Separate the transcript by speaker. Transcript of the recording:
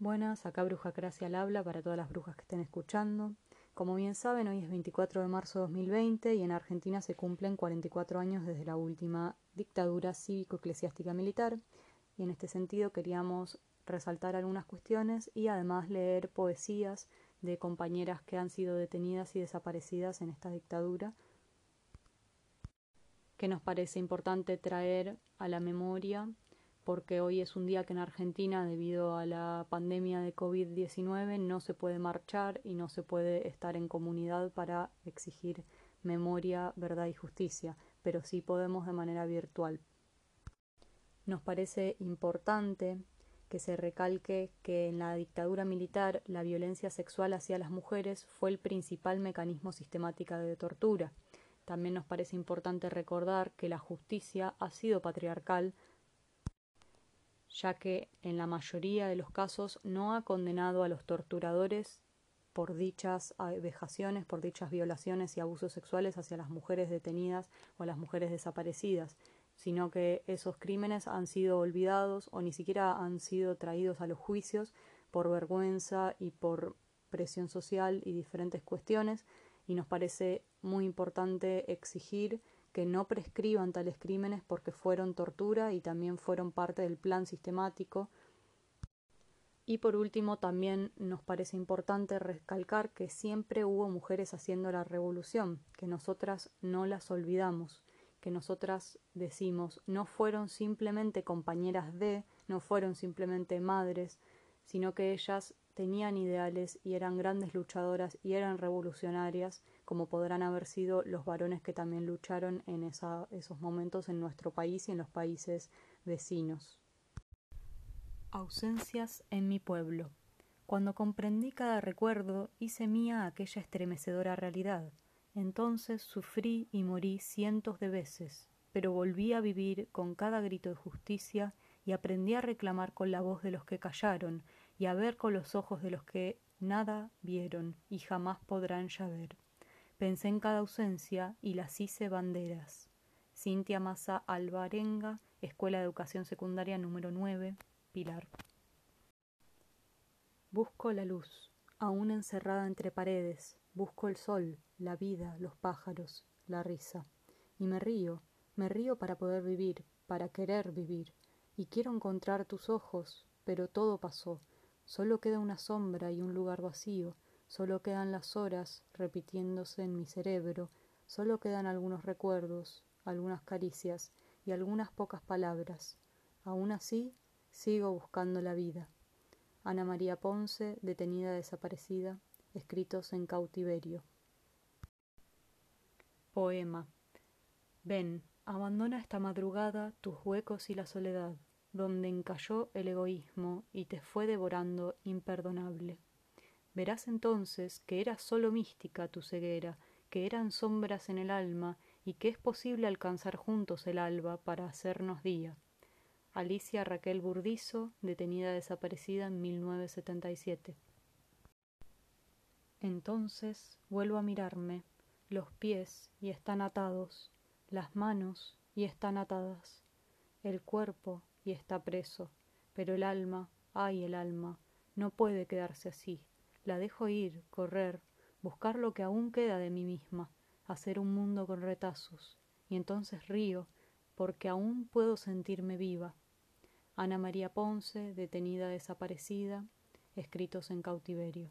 Speaker 1: Buenas, acá Bruja Cracia al habla para todas las brujas que estén escuchando. Como bien saben, hoy es 24 de marzo de 2020 y en Argentina se cumplen 44 años desde la última dictadura cívico-eclesiástica militar. Y en este sentido queríamos resaltar algunas cuestiones y además leer poesías de compañeras que han sido detenidas y desaparecidas en esta dictadura, que nos parece importante traer a la memoria porque hoy es un día que en Argentina, debido a la pandemia de COVID-19, no se puede marchar y no se puede estar en comunidad para exigir memoria, verdad y justicia, pero sí podemos de manera virtual. Nos parece importante que se recalque que en la dictadura militar la violencia sexual hacia las mujeres fue el principal mecanismo sistemático de tortura. También nos parece importante recordar que la justicia ha sido patriarcal ya que en la mayoría de los casos no ha condenado a los torturadores por dichas vejaciones, por dichas violaciones y abusos sexuales hacia las mujeres detenidas o las mujeres desaparecidas, sino que esos crímenes han sido olvidados o ni siquiera han sido traídos a los juicios por vergüenza y por presión social y diferentes cuestiones, y nos parece muy importante exigir que no prescriban tales crímenes porque fueron tortura y también fueron parte del plan sistemático. Y por último, también nos parece importante recalcar que siempre hubo mujeres haciendo la revolución, que nosotras no las olvidamos, que nosotras decimos no fueron simplemente compañeras de, no fueron simplemente madres, sino que ellas tenían ideales y eran grandes luchadoras y eran revolucionarias, como podrán haber sido los varones que también lucharon en esos momentos en nuestro país y en los países vecinos. Ausencias en mi pueblo. Cuando comprendí cada recuerdo, hice mía aquella estremecedora realidad. Entonces sufrí y morí cientos de veces, pero volví a vivir con cada grito de justicia y aprendí a reclamar con la voz de los que callaron, y a ver con los ojos de los que nada vieron y jamás podrán ya ver. Pensé en cada ausencia y las hice banderas. Cintia Massa Alvarenga, Escuela de Educación Secundaria número 9, Pilar. Busco la luz, aún encerrada entre paredes, busco el sol, la vida, los pájaros, la risa. Y me río, me río para poder vivir, para querer vivir. Y quiero encontrar tus ojos, pero todo pasó, Solo queda una sombra y un lugar vacío, solo quedan las horas repitiéndose en mi cerebro, solo quedan algunos recuerdos, algunas caricias y algunas pocas palabras. Aún así, sigo buscando la vida. Ana María Ponce, detenida desaparecida, escritos en cautiverio. Poema. Ven, abandona esta madrugada tus huecos y la soledad donde encalló el egoísmo y te fue devorando imperdonable. Verás entonces que era sólo mística tu ceguera, que eran sombras en el alma y que es posible alcanzar juntos el alba para hacernos día. Alicia Raquel Burdizo, detenida desaparecida en 1977. Entonces vuelvo a mirarme, los pies y están atados, las manos y están atadas, el cuerpo y está preso. Pero el alma, ay el alma, no puede quedarse así. La dejo ir, correr, buscar lo que aún queda de mí misma, hacer un mundo con retazos. Y entonces río, porque aún puedo sentirme viva. Ana María Ponce, detenida desaparecida, escritos en cautiverio.